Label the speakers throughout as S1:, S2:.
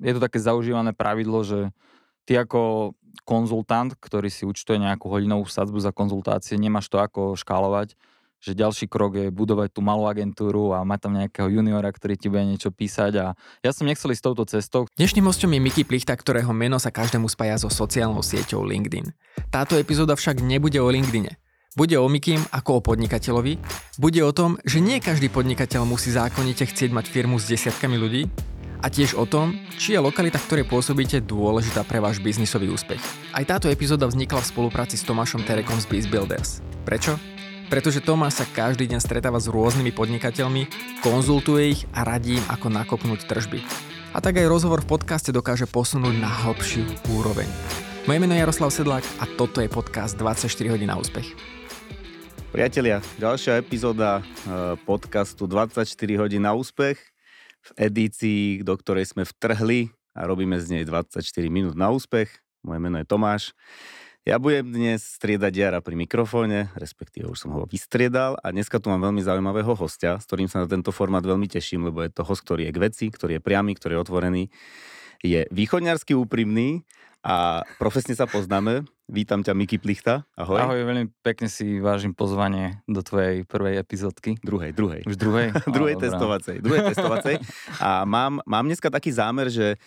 S1: je to také zaužívané pravidlo, že ty ako konzultant, ktorý si účtuje nejakú hodinovú sadzbu za konzultácie, nemáš to ako škálovať, že ďalší krok je budovať tú malú agentúru a mať tam nejakého juniora, ktorý ti bude niečo písať a ja som nechcel ísť touto cestou.
S2: Dnešným hostom je Miky Plichta, ktorého meno sa každému spája so sociálnou sieťou LinkedIn. Táto epizóda však nebude o LinkedIne. Bude o Mikým ako o podnikateľovi, bude o tom, že nie každý podnikateľ musí zákonite chcieť mať firmu s desiatkami ľudí a tiež o tom, či je lokalita, v ktorej pôsobíte, dôležitá pre váš biznisový úspech. Aj táto epizóda vznikla v spolupráci s Tomášom Terekom z Biz. Prečo? Pretože Tomáš sa každý deň stretáva s rôznymi podnikateľmi, konzultuje ich a radí im, ako nakopnúť tržby. A tak aj rozhovor v podcaste dokáže posunúť na hlbšiu úroveň. Moje meno je Jaroslav Sedlák a toto je podcast 24 hodín na úspech.
S3: Priatelia, ďalšia epizóda eh, podcastu 24 hodín na úspech v edícii, do ktorej sme vtrhli a robíme z nej 24 minút na úspech. Moje meno je Tomáš. Ja budem dnes striedať Jara pri mikrofóne, respektíve už som ho vystriedal a dneska tu mám veľmi zaujímavého hostia, s ktorým sa na tento formát veľmi teším, lebo je to host, ktorý je k veci, ktorý je priamy, ktorý je otvorený. Je východňarsky úprimný a profesne sa poznáme. Vítam ťa, Miki Plichta. Ahoj.
S1: Ahoj, veľmi pekne si vážim pozvanie do tvojej prvej epizódky.
S3: Druhej, druhej.
S1: Už druhej?
S3: druhej testovacej. Druhej testovacej. A mám, mám dneska taký zámer, že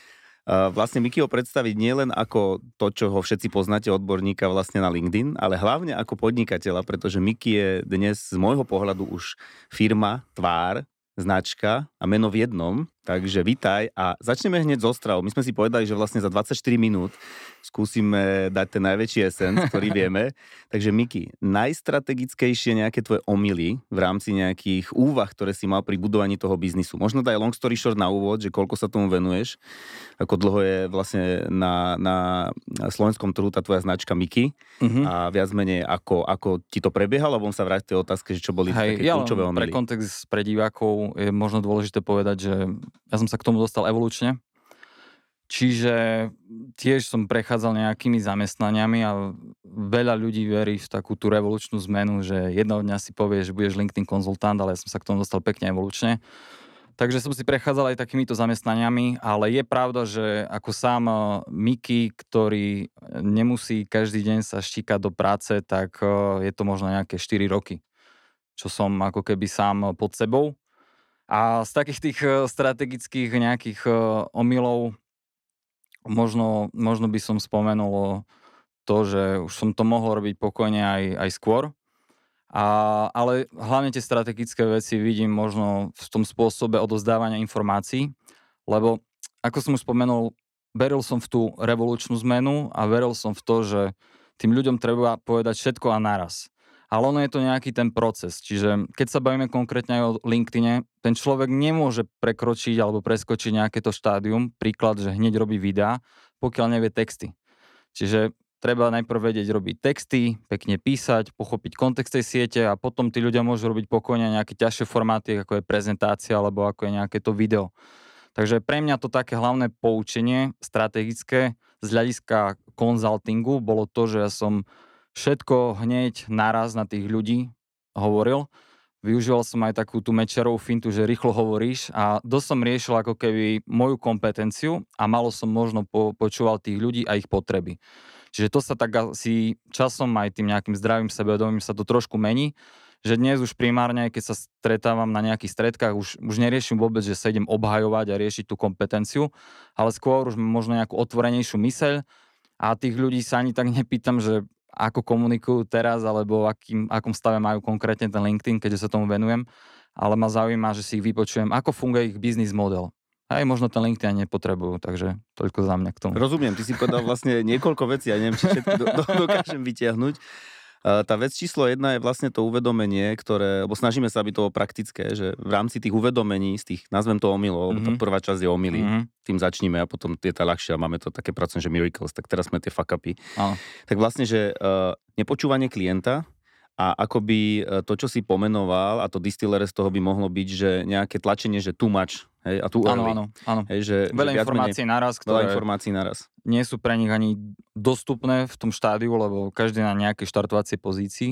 S3: uh, vlastne Miki ho predstaviť nielen ako to, čo ho všetci poznáte odborníka vlastne na LinkedIn, ale hlavne ako podnikateľa, pretože Miki je dnes z môjho pohľadu už firma, tvár, značka a meno v jednom. Takže vítaj a začneme hneď z Ostravou. My sme si povedali, že vlastne za 24 minút skúsime dať ten najväčší esen, ktorý vieme. Takže Miki, najstrategickejšie nejaké tvoje omily v rámci nejakých úvah, ktoré si mal pri budovaní toho biznisu. Možno daj long story short na úvod, že koľko sa tomu venuješ, ako dlho je vlastne na, na slovenskom trhu tá tvoja značka Miki uh-huh. a viac menej ako, ako ti to prebiehalo, lebo sa vráť tej otázke, že čo boli Hej, také ja kľúčové omily.
S1: Pre kontext pre divákov je možno dôležité povedať, že ja som sa k tomu dostal evolučne. Čiže tiež som prechádzal nejakými zamestnaniami a veľa ľudí verí v takú tú revolučnú zmenu, že jedného dňa si povie, že budeš LinkedIn konzultant, ale ja som sa k tomu dostal pekne evolučne. Takže som si prechádzal aj takýmito zamestnaniami, ale je pravda, že ako sám eh, Miky, ktorý nemusí každý deň sa štíkať do práce, tak eh, je to možno nejaké 4 roky, čo som ako keby sám pod sebou. A z takých tých eh, strategických nejakých eh, omylov možno, možno by som spomenul to, že už som to mohol robiť pokojne aj, aj skôr. A, ale hlavne tie strategické veci vidím možno v tom spôsobe odozdávania informácií, lebo ako som už spomenul, veril som v tú revolučnú zmenu a veril som v to, že tým ľuďom treba povedať všetko a naraz ale ono je to nejaký ten proces. Čiže keď sa bavíme konkrétne aj o LinkedIne, ten človek nemôže prekročiť alebo preskočiť nejaké to štádium, príklad, že hneď robí videá, pokiaľ nevie texty. Čiže treba najprv vedieť robiť texty, pekne písať, pochopiť kontext tej siete a potom tí ľudia môžu robiť pokojne nejaké ťažšie formáty, ako je prezentácia alebo ako je nejaké to video. Takže pre mňa to také hlavné poučenie strategické z hľadiska konzultingu bolo to, že ja som všetko hneď naraz na tých ľudí hovoril. Využíval som aj takú tú mečerovú fintu, že rýchlo hovoríš a dosť som riešil ako keby moju kompetenciu a malo som možno po, počúval tých ľudí a ich potreby. Čiže to sa tak asi časom aj tým nejakým zdravým sebevedomím sa to trošku mení, že dnes už primárne, keď sa stretávam na nejakých stredkách, už, už neriešim vôbec, že sa idem obhajovať a riešiť tú kompetenciu, ale skôr už možno nejakú otvorenejšiu myseľ a tých ľudí sa ani tak nepýtam, že ako komunikujú teraz, alebo akým, akom stave majú konkrétne ten LinkedIn, keďže sa tomu venujem, ale ma zaujíma, že si ich vypočujem, ako funguje ich biznis model. Aj možno ten LinkedIn nepotrebujú, takže toľko za mňa k tomu.
S3: Rozumiem, ty si povedal vlastne niekoľko vecí, ja neviem, či všetky do, do, dokážem vytiahnuť. Tá vec číslo jedna je vlastne to uvedomenie, ktoré, lebo snažíme sa, aby to bolo praktické, že v rámci tých uvedomení, z tých, nazvem to omylov, lebo mm-hmm. tá prvá časť je omily, mm-hmm. tým začníme a potom je to ľahšie a máme to také pracovné, že miracles, tak teraz sme tie fuck upy. Tak vlastne, že uh, nepočúvanie klienta, a akoby e, to, čo si pomenoval, a to distillere z toho by mohlo byť, že nejaké tlačenie, že too much, hej, a tu
S1: áno, áno, áno.
S3: Hej, že,
S1: veľa že informácií menej, naraz,
S3: ktoré veľa informácií naraz.
S1: nie sú pre nich ani dostupné v tom štádiu, lebo každý na nejakej štartovacej pozícii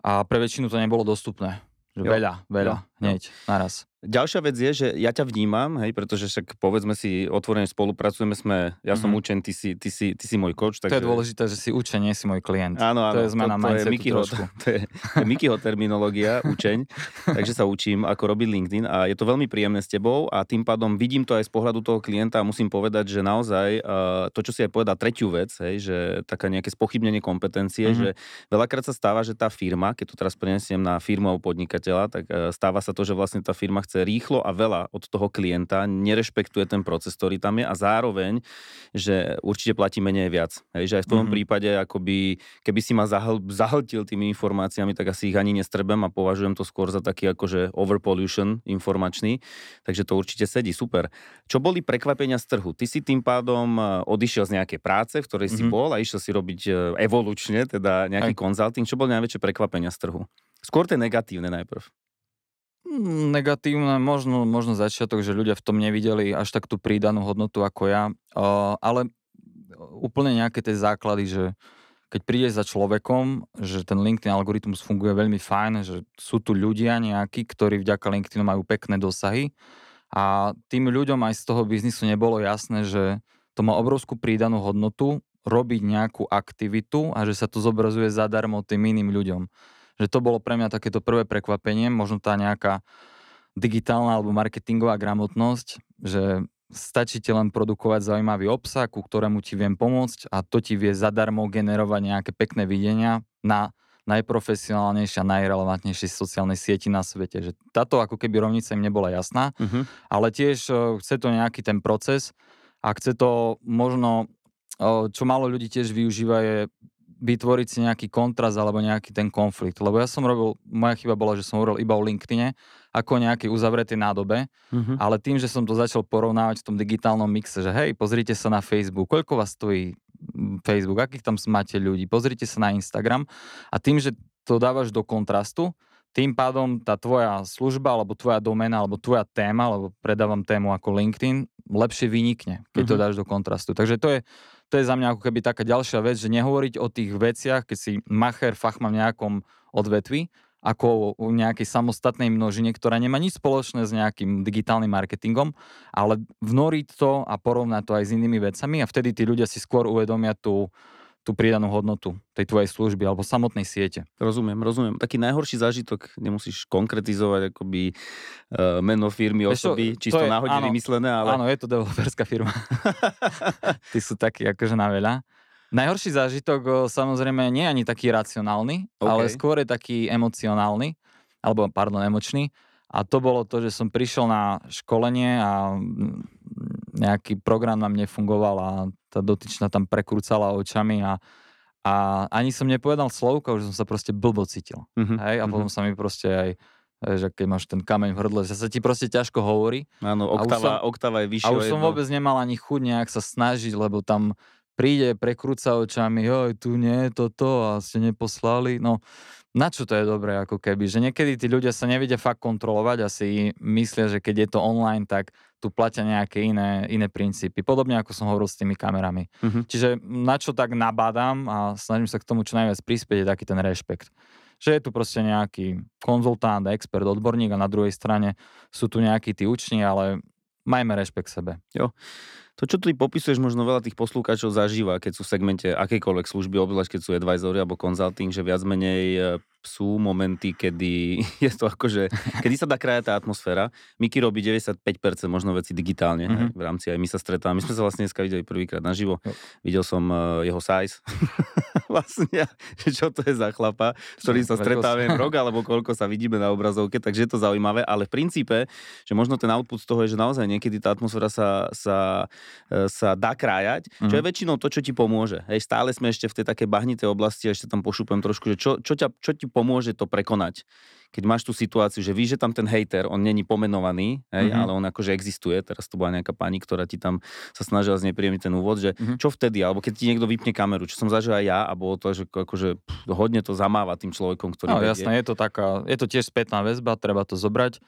S1: a pre väčšinu to nebolo dostupné. Že jo. veľa, veľa. Jo. Hneď, naraz.
S3: Ďalšia vec je, že ja ťa vnímam, hej, pretože však povedzme si, otvorene spolupracujeme, sme, ja som
S1: Mhm.
S3: učen, ty si, ty, si, ty si môj coach.
S1: To
S3: Takže...
S1: je dôležité, že si učen, nie si môj klient.
S3: Áno, áno.
S1: To je zmena
S3: to, to je Mikyho,
S1: trošku.
S3: to je, to je Mikyho terminológia, učeň, takže sa učím, ako robiť LinkedIn a je to veľmi príjemné s tebou a tým pádom vidím to aj z pohľadu toho klienta a musím povedať, že naozaj uh, to, čo si aj povedal, tretiu vec, hej, že taká nejaké spochybnenie kompetencie,
S1: Mhm.
S3: mm-hmm. že veľakrát sa stáva, že tá firma, keď to teraz prenesiem na firmu podnikateľa, tak uh, stáva sa to, že vlastne tá firma chce rýchlo a veľa od toho klienta, nerešpektuje ten proces, ktorý tam je a zároveň, že určite platí menej viac. Hej, že aj v tom
S1: Mhm.
S3: mm-hmm. prípade, akoby, keby si ma zahl, zahltil tými informáciami, tak asi ich ani nestrebem a považujem to skôr za taký akože overpollution informačný, takže to určite sedí, super. Čo boli prekvapenia z trhu? Ty si tým pádom e, odišiel z nejakej práce, v ktorej mm-hmm. si
S1: Mhm.
S3: bol a išiel si robiť e, evolučne, teda nejaký
S1: Aj.
S3: konzulting. Čo boli najväčšie prekvapenia z trhu? Skôr tie negatívne najprv.
S1: Negatívne, možno, možno začiatok, že ľudia v tom nevideli až tak tú prídanú hodnotu ako ja, ale úplne nejaké tie základy, že keď prídeš za človekom, že ten LinkedIn algoritmus funguje veľmi fajn, že sú tu ľudia nejakí, ktorí vďaka LinkedInu majú pekné dosahy a tým ľuďom aj z toho biznisu nebolo jasné, že to má obrovskú prídanú hodnotu robiť nejakú aktivitu a že sa to zobrazuje zadarmo tým iným ľuďom. Že to bolo pre mňa takéto prvé prekvapenie, možno tá nejaká digitálna alebo marketingová gramotnosť, že stačí ti len produkovať zaujímavý obsah, ku ktorému ti viem pomôcť a to ti vie zadarmo generovať nejaké pekné videnia na najprofesionálnejšie a najrelevantnejšie sociálnej sieti na svete. Že táto ako keby rovnica im nebola jasná,
S3: Uh-huh.
S1: ale tiež e, chce to nejaký ten proces a chce to možno, e, čo málo ľudí tiež využíva je vytvoriť si nejaký kontrast alebo nejaký ten konflikt. Lebo ja som robil, moja chyba bola, že som hovoril iba o LinkedIne ako nejaký uzavretej nádobe,
S3: Uh-huh.
S1: ale tým, že som to začal porovnávať v tom digitálnom mixe, že hej, pozrite sa na Facebook, koľko vás stojí Facebook, akých tam máte ľudí, pozrite sa na Instagram a tým, že to dávaš do kontrastu, tým pádom tá tvoja služba, alebo tvoja domena, alebo tvoja téma, alebo predávam tému ako LinkedIn, lepšie vynikne, keď to
S3: Mhm.
S1: dáš do kontrastu. Takže to je, to je za mňa ako keby taká ďalšia vec, že nehovoriť o tých veciach, keď si macher, fachman v nejakom odvetvi, ako o nejakej samostatnej množine, ktorá nemá nič spoločné s nejakým digitálnym marketingom, ale vnoriť to a porovnať to aj s inými vecami a vtedy tí ľudia si skôr uvedomia tú, tú pridanú hodnotu tej tvojej služby alebo samotnej siete.
S3: Rozumiem, rozumiem. Taký najhorší zážitok, nemusíš konkretizovať akoby uh, meno firmy,
S1: Vieš čo,
S3: osoby,
S1: to
S3: čisto
S1: je-
S3: náhodne
S1: áno,
S3: vymyslené, ale...
S1: Áno, je to developerská firma. Tí sú takí akože na veľa. Najhorší zážitok o, samozrejme nie je ani taký racionálny,
S3: OK.
S1: ale skôr je taký emocionálny, alebo pardon, emočný. A to bolo to, že som prišiel na školenie a nejaký program nám nefungoval a tá dotyčná tam prekrúcala očami a, a ani som nepovedal slovko, už som sa proste blbo cítil.
S3: Mhm,
S1: Hej? A
S3: mhm.
S1: potom sa mi proste aj, že keď máš ten kameň v hrdle, že sa ti proste ťažko hovorí.
S3: Áno, oktava,
S1: som-
S3: oktava je vyššie
S1: A už som
S3: jedno.
S1: vôbec nemal ani chuť nejak sa snažiť, lebo tam príde, prekrúca očami, joj, tu nie, toto a ste neposlali. No, na čo to je dobré, ako keby? Že niekedy tí ľudia sa nevedia fakt kontrolovať a si myslia, že keď je to online, tak tu platia nejaké iné, iné princípy. Podobne ako som hovoril s tými kamerami.
S3: Mhm.
S1: Čiže na čo tak nabádam a snažím sa k tomu čo najviac prispieť, je taký ten rešpekt. Že je tu proste nejaký konzultant, expert, odborník a na druhej strane sú tu nejakí tí uční, ale majme rešpekt sebe.
S3: To, čo tu popisuješ, možno veľa tých poslúkačov zažíva, keď sú v segmente akejkoľvek služby, obzvlášť keď sú advisory alebo consulting, že viac menej e, sú momenty, kedy je to akože, kedy sa dá krajať tá atmosféra. Miky robí 95% možno veci digitálne
S1: Mhm.
S3: mm-hmm. v rámci aj my sa stretávame. My sme sa vlastne dneska videli prvýkrát naživo.
S1: Jo.
S3: Videl som uh, jeho size. vlastne, že čo to je za chlapa, s ktorým sa stretávame rok alebo koľko sa vidíme na obrazovke, takže je to zaujímavé, ale v princípe, že možno ten output z toho je, že naozaj niekedy tá atmosféra sa, sa, e, sa dá krájať, čo je
S1: Mhm.
S3: väčšinou to, čo ti pomôže. Hej, stále sme ešte v tej takej bahnitej oblasti ešte tam pošúpem trošku, že čo, čo, ťa, čo ti pomôže to prekonať. Keď máš tú situáciu, že víš, že tam ten hater, on není pomenovaný, hej,
S1: Mhm.
S3: ale on akože existuje. Teraz to bola nejaká pani, ktorá ti tam sa snažila znepríjemniť ten úvod, že
S1: Mhm.
S3: čo vtedy, alebo keď ti niekto vypne kameru, čo som zažil aj ja a bolo to, že akože pff, hodne to zamáva tým človekom, ktorý
S1: No
S3: vedie.
S1: jasné, je to taká, je to tiež spätná väzba, treba to zobrať.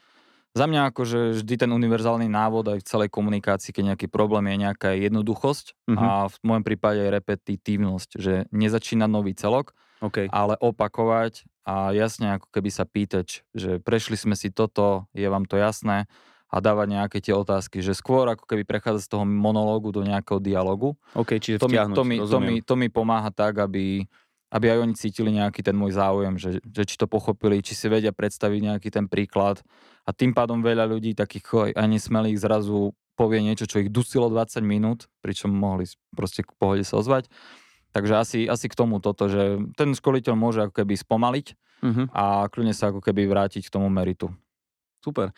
S1: Za mňa akože vždy ten univerzálny návod aj v celej komunikácii, keď nejaký problém je nejaká jednoduchosť
S3: Mhm.
S1: a v môjom prípade aj repetitívnosť, že nezačína nový celok,
S3: OK.
S1: ale opakovať a jasne ako keby sa pýtať, že prešli sme si toto, je vám to jasné a dávať nejaké tie otázky, že skôr ako keby prechádza z toho monológu do nejakého dialogu.
S3: OK, čiže
S1: To mi, to, mi, to, mi, to mi pomáha tak, aby, aby aj oni cítili nejaký ten môj záujem, že, že či to pochopili, či si vedia predstaviť nejaký ten príklad. A tým pádom veľa ľudí takých aj nesmelých zrazu povie niečo, čo ich dusilo 20 minút, pričom mohli proste k pohode sa ozvať. Takže asi, asi k tomu toto, že ten školiteľ môže ako keby spomaliť
S3: Mhm.
S1: a kľudne sa ako keby vrátiť k tomu meritu.
S3: Super.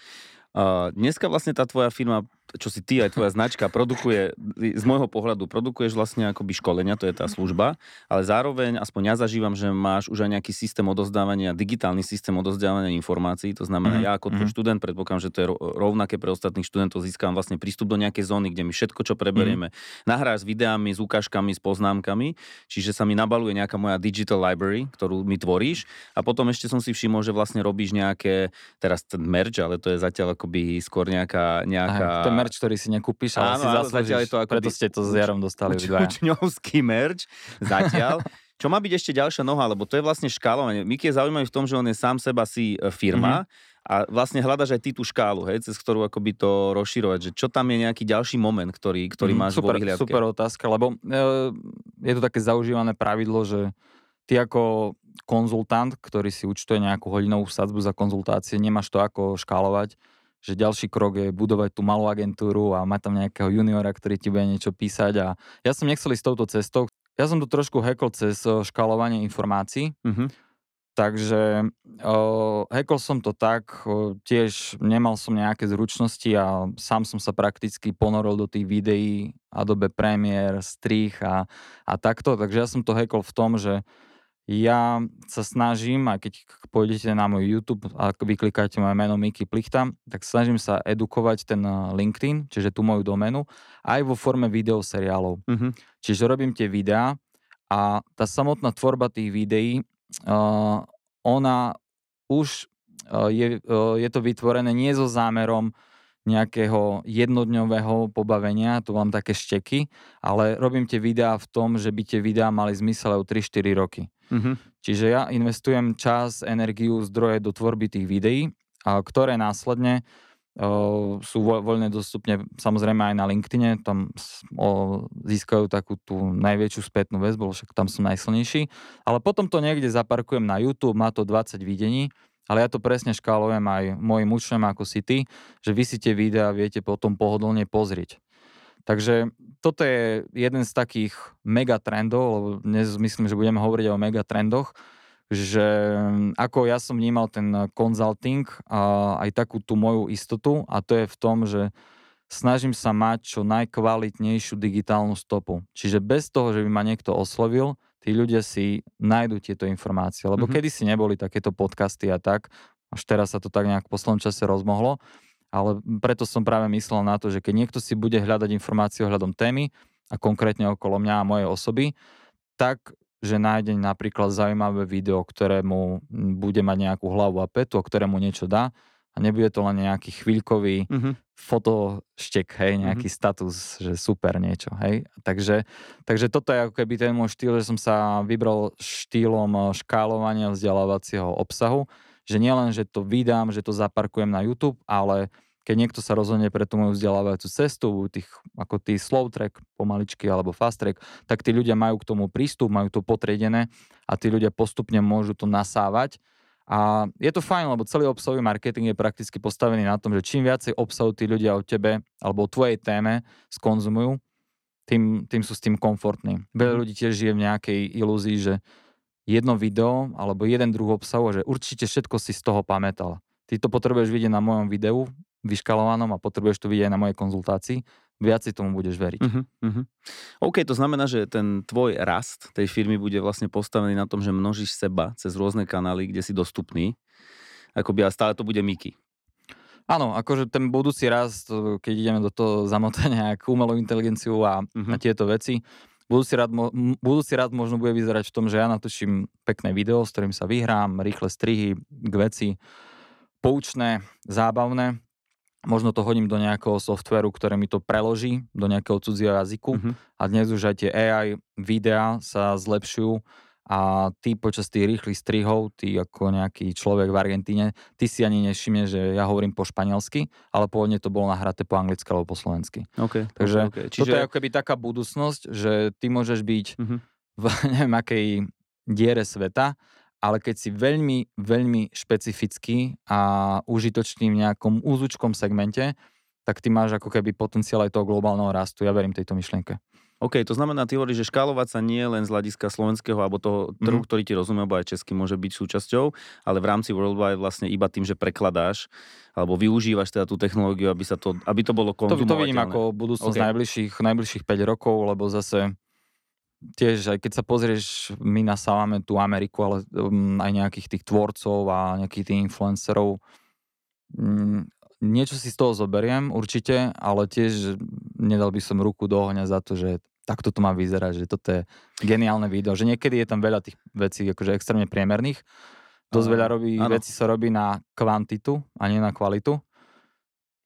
S3: Uh, dneska vlastne tá tvoja firma, čo si ty aj tvoja značka produkuje, z môjho pohľadu produkuješ vlastne akoby školenia, to je tá služba, ale zároveň, aspoň ja zažívam, že máš už aj nejaký systém odozdávania, digitálny systém odozdávania informácií, to znamená,
S1: Mhm,
S3: ja ako tvoj
S1: mhm.
S3: študent, predpokladám, že to je ro- rovnaké pre ostatných študentov, získam vlastne prístup do nejakej zóny, kde mi všetko, čo preberieme, nahráš s videami, s ukážkami, s poznámkami, čiže sa mi nabaluje nejaká moja digital library, ktorú mi tvoríš a potom ešte som si všimol, že vlastne robíš nejaké, teraz ten merch, ale to je zatiaľ akoby skôr nejaká... nejaká
S1: Ten merch, ktorý si nekúpiš, ale
S3: Áno,
S1: si zaslúžiš.
S3: zatiaľ je to ako
S1: Preto ste to s Jarom dostali
S3: učňovský merch zatiaľ. Čo má byť ešte ďalšia noha, lebo to je vlastne škálovanie. Miky je zaujímavý v tom, že on je sám seba si e, firma a vlastne hľadaš aj ty tú škálu, hej, cez ktorú akoby to rozširovať, že čo tam je nejaký ďalší moment, ktorý, ktorý
S1: Mhm,
S3: máš
S1: super,
S3: vo vyhliadke.
S1: Super otázka, lebo e, je to také zaužívané pravidlo, že ty ako konzultant, ktorý si účtuje nejakú hodinovú sadzbu za konzultácie, nemáš to ako škálovať, že ďalší krok je budovať tú malú agentúru a mať tam nejakého juniora, ktorý ti bude niečo písať a ja som nechcel ísť touto cestou. Ja som to trošku hekol cez e, škálovanie informácií,
S3: Mhm.
S1: Takže uh, hackol som to tak, uh, tiež nemal som nejaké zručnosti a sám som sa prakticky ponoril do tých videí Adobe Premiere, strich a, a takto. Takže ja som to hackol v tom, že ja sa snažím, a keď pôjdete na môj YouTube a vyklikáte moje meno Miky Plichta, tak snažím sa edukovať ten uh, LinkedIn, čiže tú moju doménu, aj vo forme videoseriálov.
S3: Mhm.
S1: Čiže robím tie videá a tá samotná tvorba tých videí, uh, ona už uh, je, uh, je to vytvorené nie so zámerom nejakého jednodňového pobavenia, tu mám také šteky, ale robím tie videá v tom, že by tie videá mali zmysel aj o 3-4 roky.
S3: Mhm.
S1: Čiže ja investujem čas, energiu, zdroje do tvorby tých videí, a ktoré následne sú vo- voľne dostupne samozrejme aj na LinkedIne, tam získajú takú tú najväčšiu spätnú väzbu, však tam som najsilnejší. Ale potom to niekde zaparkujem na YouTube, má to 20 videní, ale ja to presne škálujem aj mojim učňom ako si ty, že vy si tie videá viete potom pohodlne pozrieť. Takže toto je jeden z takých megatrendov, lebo dnes myslím, že budeme hovoriť o megatrendoch, že ako ja som vnímal ten consulting a aj takú tú moju istotu a to je v tom, že snažím sa mať čo najkvalitnejšiu digitálnu stopu. Čiže bez toho, že by ma niekto oslovil, tí ľudia si nájdú tieto informácie. Lebo
S3: Mhm.
S1: mm-hmm. kedysi neboli takéto podcasty a tak, až teraz sa to tak nejak v poslednom čase rozmohlo, ale preto som práve myslel na to, že keď niekto si bude hľadať informácie ohľadom témy a konkrétne okolo mňa a mojej osoby, tak že nájde napríklad zaujímavé video, ktoré mu mm, bude mať nejakú hlavu a petu, a ktoré mu niečo dá a nebude to len nejaký chvíľkový
S3: Mhm.
S1: fotoštek, hej, nejaký mm-hmm. status, že super niečo, hej. Takže, takže toto je ako keby ten môj štýl, že som sa vybral štýlom škálovania vzdelávacieho obsahu, že nielen, že to vydám, že to zaparkujem na YouTube, ale keď niekto sa rozhodne pre tú moju vzdelávajúcu cestu, tých, ako tý slow track pomaličky alebo fast track, tak tí ľudia majú k tomu prístup, majú to potriedené a tí ľudia postupne môžu to nasávať. A je to fajn, lebo celý obsahový marketing je prakticky postavený na tom, že čím viacej obsahu tí ľudia o tebe alebo o tvojej téme skonzumujú, tým, tým sú s tým komfortní. Veľa ľudí tiež žije v nejakej ilúzii, že jedno video alebo jeden druh obsahu, že určite všetko si z toho pamätal. Ty to potrebuješ vidieť na mojom videu, vyškalovanom a potrebuješ to vidieť aj na mojej konzultácii, viac si tomu budeš veriť.
S3: Uh-huh, uh-huh. OK, to znamená, že ten tvoj rast tej firmy bude vlastne postavený na tom, že množíš seba cez rôzne kanály, kde si dostupný. Akoby, a stále to bude Miky.
S1: Áno, akože ten budúci rast, keď ideme do toho zamotania k umelú inteligenciu a,
S3: Mhm.
S1: a tieto veci, budúci rád, mo- budúci rád možno bude vyzerať v tom, že ja natočím pekné video, s ktorým sa vyhrám, rýchle strihy k veci, poučné, zábavné. Možno to hodím do nejakého softveru, ktoré mi to preloží do nejakého cudzieho jazyku.
S3: Mhm.
S1: A dnes už aj tie AI videá sa zlepšujú a ty počas tých rýchlych strihov, ty ako nejaký človek v Argentíne, ty si ani nevšimne, že ja hovorím po španielsky, ale pôvodne to bolo nahraté po anglicky alebo po slovensky.
S3: Okay,
S1: Takže
S3: okay, okay.
S1: Čiže... toto je ako keby taká budúcnosť, že ty môžeš byť
S3: Mhm.
S1: v neviem akej diere sveta, ale keď si veľmi, veľmi špecifický a užitočný v nejakom úzučkom segmente, tak ty máš ako keby potenciál aj toho globálneho rastu. Ja verím tejto myšlienke.
S3: OK, to znamená, ty hovoríš, že škálovať sa nie len z hľadiska slovenského alebo toho trhu,
S1: Mhm.
S3: ktorý ti rozumie, alebo aj český môže byť súčasťou, ale v rámci Worldwide vlastne iba tým, že prekladáš alebo využívaš teda tú technológiu, aby, sa to, aby to bolo
S1: To,
S3: konzumovateľné.
S1: to vidím ako budúcnosť
S3: OK.
S1: najbližších, najbližších 5 rokov, lebo zase tiež, aj keď sa pozrieš, my nasávame tú Ameriku, ale um, aj nejakých tých tvorcov a nejakých tých influencerov. Mm, niečo si z toho zoberiem určite, ale tiež nedal by som ruku do ohňa za to, že takto to má vyzerať, že toto je geniálne video, že niekedy je tam veľa tých vecí akože extrémne priemerných. Dosť veľa robí,
S3: áno.
S1: veci sa robí na kvantitu a nie na kvalitu.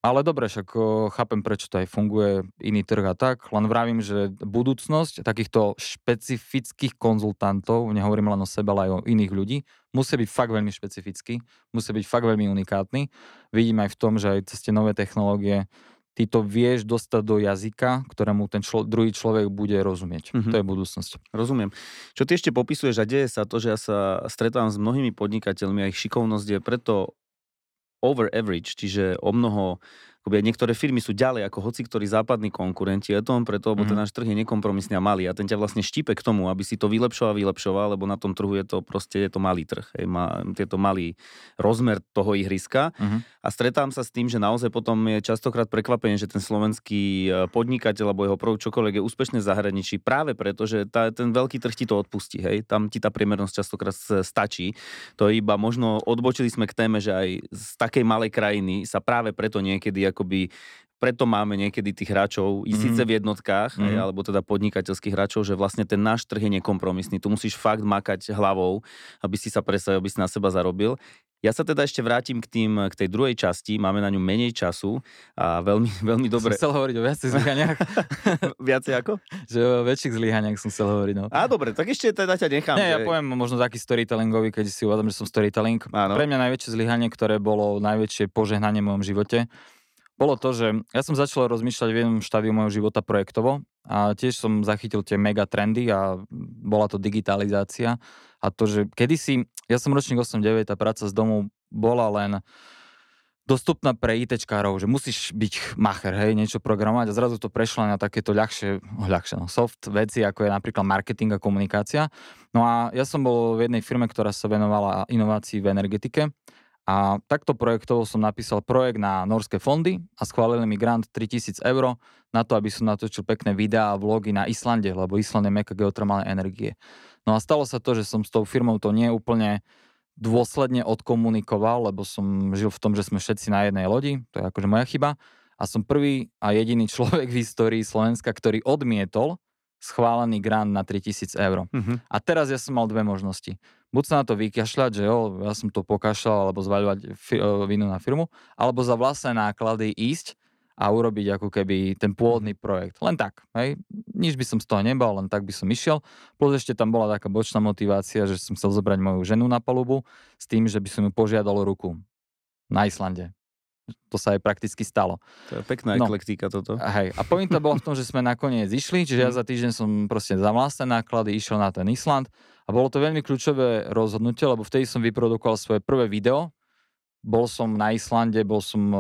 S1: Ale dobre, však chápem, prečo to aj funguje, iný trh a tak. Len vravím, že budúcnosť takýchto špecifických konzultantov, nehovorím len o sebe, ale aj o iných ľudí, musí byť fakt veľmi špecifický, musí byť fakt veľmi unikátny. Vidím aj v tom, že aj cez tie nové technológie ty to vieš dostať do jazyka, ktorému ten člo- druhý človek bude rozumieť.
S3: Mhm.
S1: To je budúcnosť.
S3: Rozumiem. Čo ty ešte popisuješ a deje sa to, že ja sa stretávam s mnohými podnikateľmi a ich šikovnosť je preto over average, čiže o mnoho akoby niektoré firmy sú ďalej ako hoci ktorí západní konkurenti. Je to len preto, lebo ten
S1: Mhm.
S3: náš trh je nekompromisný a malý a ten ťa vlastne štípe k tomu, aby si to vylepšoval, vylepšoval, lebo na tom trhu je to proste je to malý trh. Hej, má, je to malý rozmer toho ihriska
S1: Mhm.
S3: a stretám sa s tým, že naozaj potom je častokrát prekvapenie, že ten slovenský e, podnikateľ alebo jeho produkt čokoľvek je úspešný v zahraničí práve preto, že tá, ten veľký trh ti to odpustí. Hej? Tam ti tá priemernosť častokrát stačí. To je iba možno odbočili sme k téme, že aj z takej malej krajiny sa práve preto niekedy akoby preto máme niekedy tých hráčov, i síce v jednotkách,
S1: Mhm.
S3: alebo teda podnikateľských hráčov, že vlastne ten náš trh je nekompromisný. Tu musíš fakt makať hlavou, aby si sa presadil, aby si na seba zarobil. Ja sa teda ešte vrátim k, tým, k tej druhej časti, máme na ňu menej času a veľmi, veľmi dobre.
S1: Som chcel hovoriť o viacej zlyhaniach,
S3: Viacej ako?
S1: že o väčších zlyhaniach som chcel hovoriť. No.
S3: Á, dobre, tak ešte teda ťa nechám.
S1: Nie, ja
S3: že-
S1: poviem možno taký storytellingový, keď si uvedom, že som storytelling.
S3: Áno.
S1: Pre mňa najväčšie zlyhanie, ktoré bolo najväčšie požehnanie v mojom živote, bolo to, že ja som začal rozmýšľať v jednom štádiu môjho života projektovo a tiež som zachytil tie mega trendy a bola to digitalizácia a to, že kedysi, ja som ročník 8-9, tá práca z domu bola len dostupná pre ITčkárov, že musíš byť macher, hej, niečo programovať a zrazu to prešlo na takéto ľahšie, oh, ľahšie, no, soft veci, ako je napríklad marketing a komunikácia. No a ja som bol v jednej firme, ktorá sa venovala inovácii v energetike a takto projektovo som napísal projekt na norské fondy a schválili mi grant 3000 eur na to, aby som natočil pekné videá a vlogy na Islande, lebo Island je meka geotermálnej energie. No a stalo sa to, že som s tou firmou to nie úplne dôsledne odkomunikoval, lebo som žil v tom, že sme všetci na jednej lodi, to je akože moja chyba. A som prvý a jediný človek v histórii Slovenska, ktorý odmietol schválený grant na 3000 eur.
S3: Mhm.
S1: A teraz ja som mal dve možnosti. Buď sa na to vykašľať, že jo, ja som to pokašľal, alebo zvaľovať fi- e, vinu na firmu, alebo za vlastné náklady ísť a urobiť ako keby ten pôvodný projekt. Len tak, hej. Nič by som z toho nebal, len tak by som išiel. Plus ešte tam bola taká bočná motivácia, že som chcel zobrať moju ženu na palubu s tým, že by som ju požiadal ruku na Islande. To sa aj prakticky stalo.
S3: To je pekná
S1: No.
S3: eklektika toto.
S1: Hej. A pointa bola v tom, že sme nakoniec išli, čiže ja
S3: Mhm.
S1: za týždeň som proste za vlastné náklady išiel na ten Island a bolo to veľmi kľúčové rozhodnutie, lebo vtedy som vyprodukoval svoje prvé video. Bol som na Islande, bol som eh,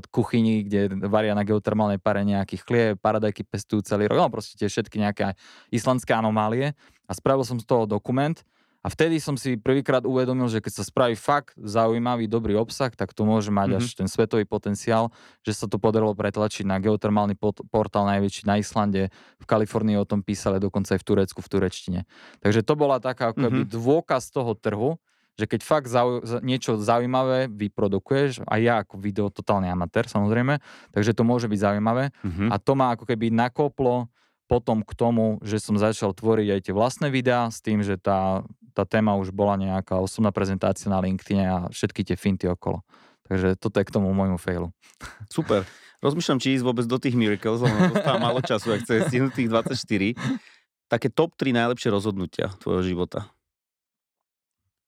S1: v kuchyni, kde varia na geotermálnej pare nejakých chlieb, paradajky pestujú celý rok, no proste tie všetky nejaké islandské anomálie a spravil som z toho dokument a vtedy som si prvýkrát uvedomil, že keď sa spraví fakt zaujímavý, dobrý obsah, tak to môže mať
S3: Mhm.
S1: až ten svetový potenciál, že sa to podarilo pretlačiť na geotermálny pot- portál najväčší na Islande, v Kalifornii o tom písali, dokonca aj v Turecku, v turečtine. Takže to bola taká ako
S3: Mhm.
S1: dôkaz toho trhu, že keď fakt zau- za- niečo zaujímavé vyprodukuješ, a ja ako video totálny amatér samozrejme, takže to môže byť zaujímavé,
S3: Mhm.
S1: a to ma ako keby nakoplo potom k tomu, že som začal tvoriť aj tie vlastné videá s tým, že tá, tá téma už bola nejaká osobná prezentácia na LinkedIn a všetky tie finty okolo. Takže toto je k tomu môjmu failu.
S3: Super. Rozmýšľam, či ísť vôbec do tých miracles, lebo dostávam málo času, ak chce stihnúť tých 24. také top 3 najlepšie rozhodnutia tvojho života?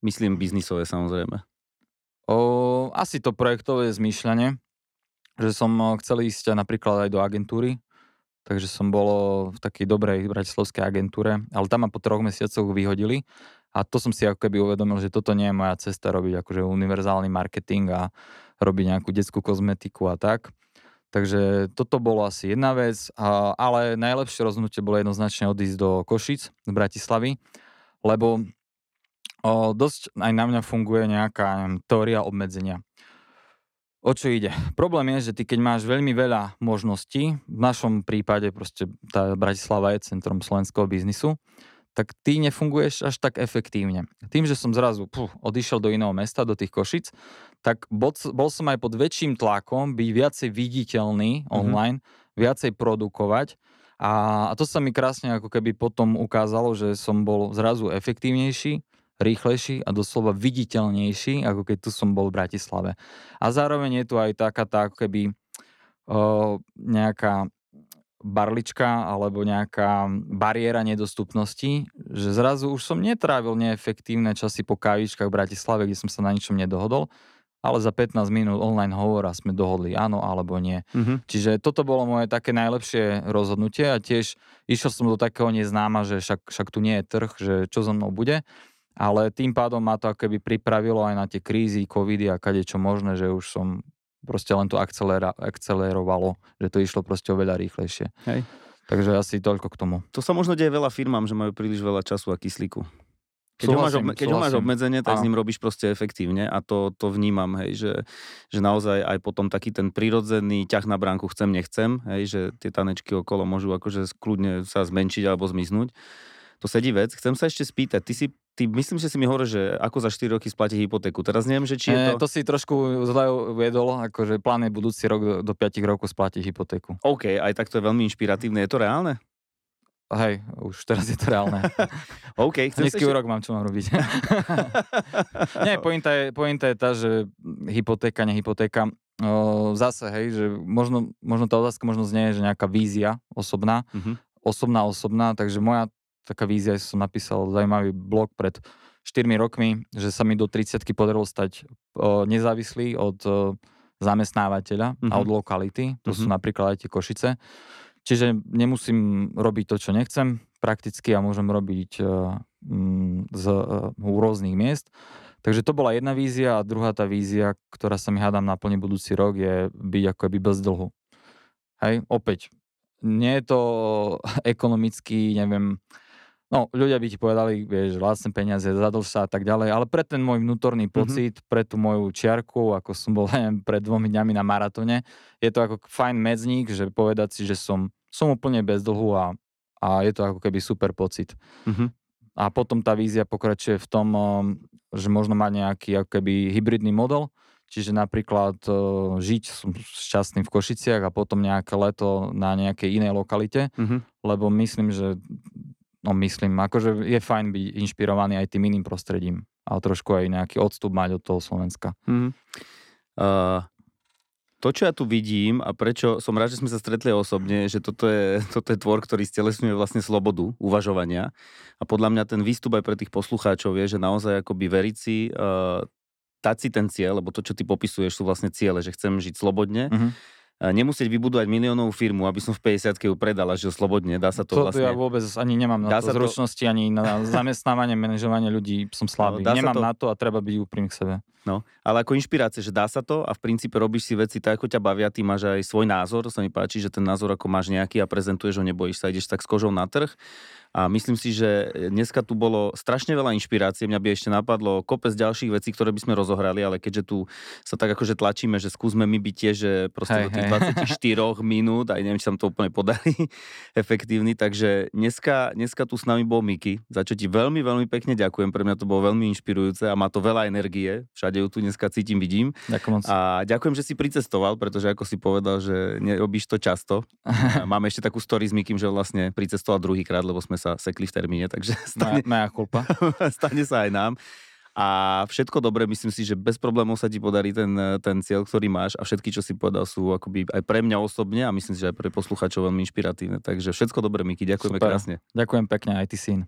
S3: Myslím biznisové samozrejme.
S1: O, asi to projektové zmýšľanie, že som chcel ísť napríklad aj do agentúry, takže som bol v takej dobrej bratislavskej agentúre, ale tam ma po troch mesiacoch vyhodili a to som si ako keby uvedomil, že toto nie je moja cesta robiť akože univerzálny marketing a robiť nejakú detskú kozmetiku a tak. Takže toto bolo asi jedna vec, ale najlepšie rozhodnutie bolo jednoznačne odísť do Košic, z Bratislavy, lebo o, dosť aj na mňa funguje nejaká neviem, teória obmedzenia. O čo ide? Problém je, že ty keď máš veľmi veľa možností, v našom prípade proste tá Bratislava je centrom slovenského biznisu, tak ty nefunguješ až tak efektívne. Tým, že som zrazu puh, odišiel do iného mesta, do tých Košic, tak bol, bol som aj pod väčším tlakom byť viacej viditeľný mm-hmm. online, viacej produkovať a, a to sa mi krásne ako keby potom ukázalo, že som bol zrazu efektívnejší, rýchlejší a doslova viditeľnejší, ako keď tu som bol v Bratislave. A zároveň je tu aj taká tá ako keby o, nejaká barlička alebo nejaká bariéra nedostupnosti, že zrazu už som netrávil neefektívne časy po kávičkách v Bratislave, kde som sa na ničom nedohodol, ale za 15 minút online hovora sme dohodli áno alebo nie. Mm-hmm. Čiže toto bolo moje také najlepšie rozhodnutie a tiež išiel som do takého neznáma, že však, však tu nie je trh, že čo so mnou bude. Ale tým pádom ma to keby pripravilo aj na tie krízy, covidy a kade čo možné, že už som proste len to akcelera, akcelerovalo, že to išlo proste oveľa rýchlejšie. Hej. Takže asi toľko k tomu.
S3: To sa možno deje veľa firmám, že majú príliš veľa času a kyslíku. Keď, súhlasím, ho máš, obme- keď ho máš obmedzenie, tak a. s ním robíš proste efektívne a to, to vnímam, hej, že, že naozaj aj potom taký ten prirodzený ťah na bránku chcem, nechcem, hej, že tie tanečky okolo môžu akože kľudne sa zmenšiť alebo zmiznúť to sedí vec. Chcem sa ešte spýtať, ty si, ty myslím, že si mi hovoril, že ako za 4 roky splatí hypotéku. Teraz neviem, že či je to...
S1: E, to si trošku zle uviedol, akože plán je budúci rok do, do 5 rokov splatiť hypotéku.
S3: OK, aj tak to je veľmi inšpiratívne. Je to reálne?
S1: Hej, už teraz je to reálne.
S3: OK,
S1: Nízky ešte... úrok mám, čo mám robiť. Nie, pointa je, pointa je tá, že hypotéka, nehypotéka, o, zase, hej, že možno, možno tá otázka možno znie, že nejaká vízia osobná, mm-hmm. osobná, osobná, takže moja taká vízia, som napísal zaujímavý blog pred 4 rokmi, že sa mi do 30 podarilo stať o, nezávislý od o, zamestnávateľa mm-hmm. a od mhm. lokality. To mm-hmm. sú napríklad aj tie Košice. Čiže nemusím robiť to, čo nechcem prakticky a môžem robiť uh, z uh, rôznych miest. Takže to bola jedna vízia a druhá tá vízia, ktorá sa mi hádam naplní budúci rok, je byť ako keby bez dlhu. Hej, opäť, nie je to ekonomicky, neviem, No, ľudia by ti povedali, vieš, vlastné peniaze, zadlž sa a tak ďalej, ale pre ten môj vnútorný mhm. pocit, mm-hmm. pre tú moju čiarku, ako som bol neviem, pred dvomi dňami na maratone, je to ako fajn medzník, že povedať si, že som, som úplne bez dlhu a, a je to ako keby super pocit. Mm-hmm. A potom tá vízia pokračuje v tom, že možno mať nejaký ako keby hybridný model, čiže napríklad uh, žiť som šťastný v Košiciach a potom nejaké leto na nejakej inej lokalite, mm-hmm. lebo myslím, že no myslím, akože je fajn byť inšpirovaný aj tým iným prostredím a trošku aj nejaký odstup mať od toho Slovenska. Mm.
S3: Uh, to, čo ja tu vidím a prečo som rád, že sme sa stretli osobne, že toto je, toto je tvor, ktorý stelesňuje vlastne slobodu uvažovania a podľa mňa ten výstup aj pre tých poslucháčov je, že naozaj akoby veriť si, uh, dať si ten cieľ, lebo to, čo ty popisuješ, sú vlastne ciele, že chcem žiť slobodne, uh-huh nemusieť vybudovať miliónovú firmu, aby som v 50 ju predal a žil slobodne. Dá sa to,
S1: to
S3: vlastne...
S1: ja vôbec ani nemám na to zručnosti, to... ani na zamestnávanie, manažovanie ľudí som slabý. No, nemám to... na to a treba byť úprimný k sebe.
S3: No, ale ako inšpirácia, že dá sa to a v princípe robíš si veci tak, ako ťa bavia, ty máš aj svoj názor, to sa mi páči, že ten názor ako máš nejaký a prezentuješ ho, nebojíš sa, ideš tak s kožou na trh a myslím si, že dneska tu bolo strašne veľa inšpirácie. Mňa by ešte napadlo kopec ďalších vecí, ktoré by sme rozohrali, ale keďže tu sa tak akože tlačíme, že skúsme my byť tiež že proste hey, do tých hey. 24 minút, aj neviem, či sa to úplne podarí efektívny, takže dneska, dneska tu s nami bol Miki, za čo ti veľmi, veľmi pekne ďakujem. Pre mňa to bolo veľmi inšpirujúce a má to veľa energie. Všade ju tu dneska cítim, vidím.
S1: Ďakujem.
S3: A ďakujem, že si pricestoval, pretože ako si povedal, že nerobíš to často. Máme ešte takú story s Mikim, že vlastne pricestoval druhýkrát, lebo sme sa sekli v termíne, takže
S1: stane, moja, moja kulpa.
S3: stane sa aj nám. a všetko dobre, myslím si, že bez problémov sa ti podarí ten, ten cieľ, ktorý máš a všetky, čo si povedal, sú akoby aj pre mňa osobne a myslím si, že aj pre poslucháčov veľmi inšpiratívne. Takže všetko dobre, Miky, ďakujeme
S1: Super.
S3: krásne.
S1: Ďakujem pekne aj ty syn.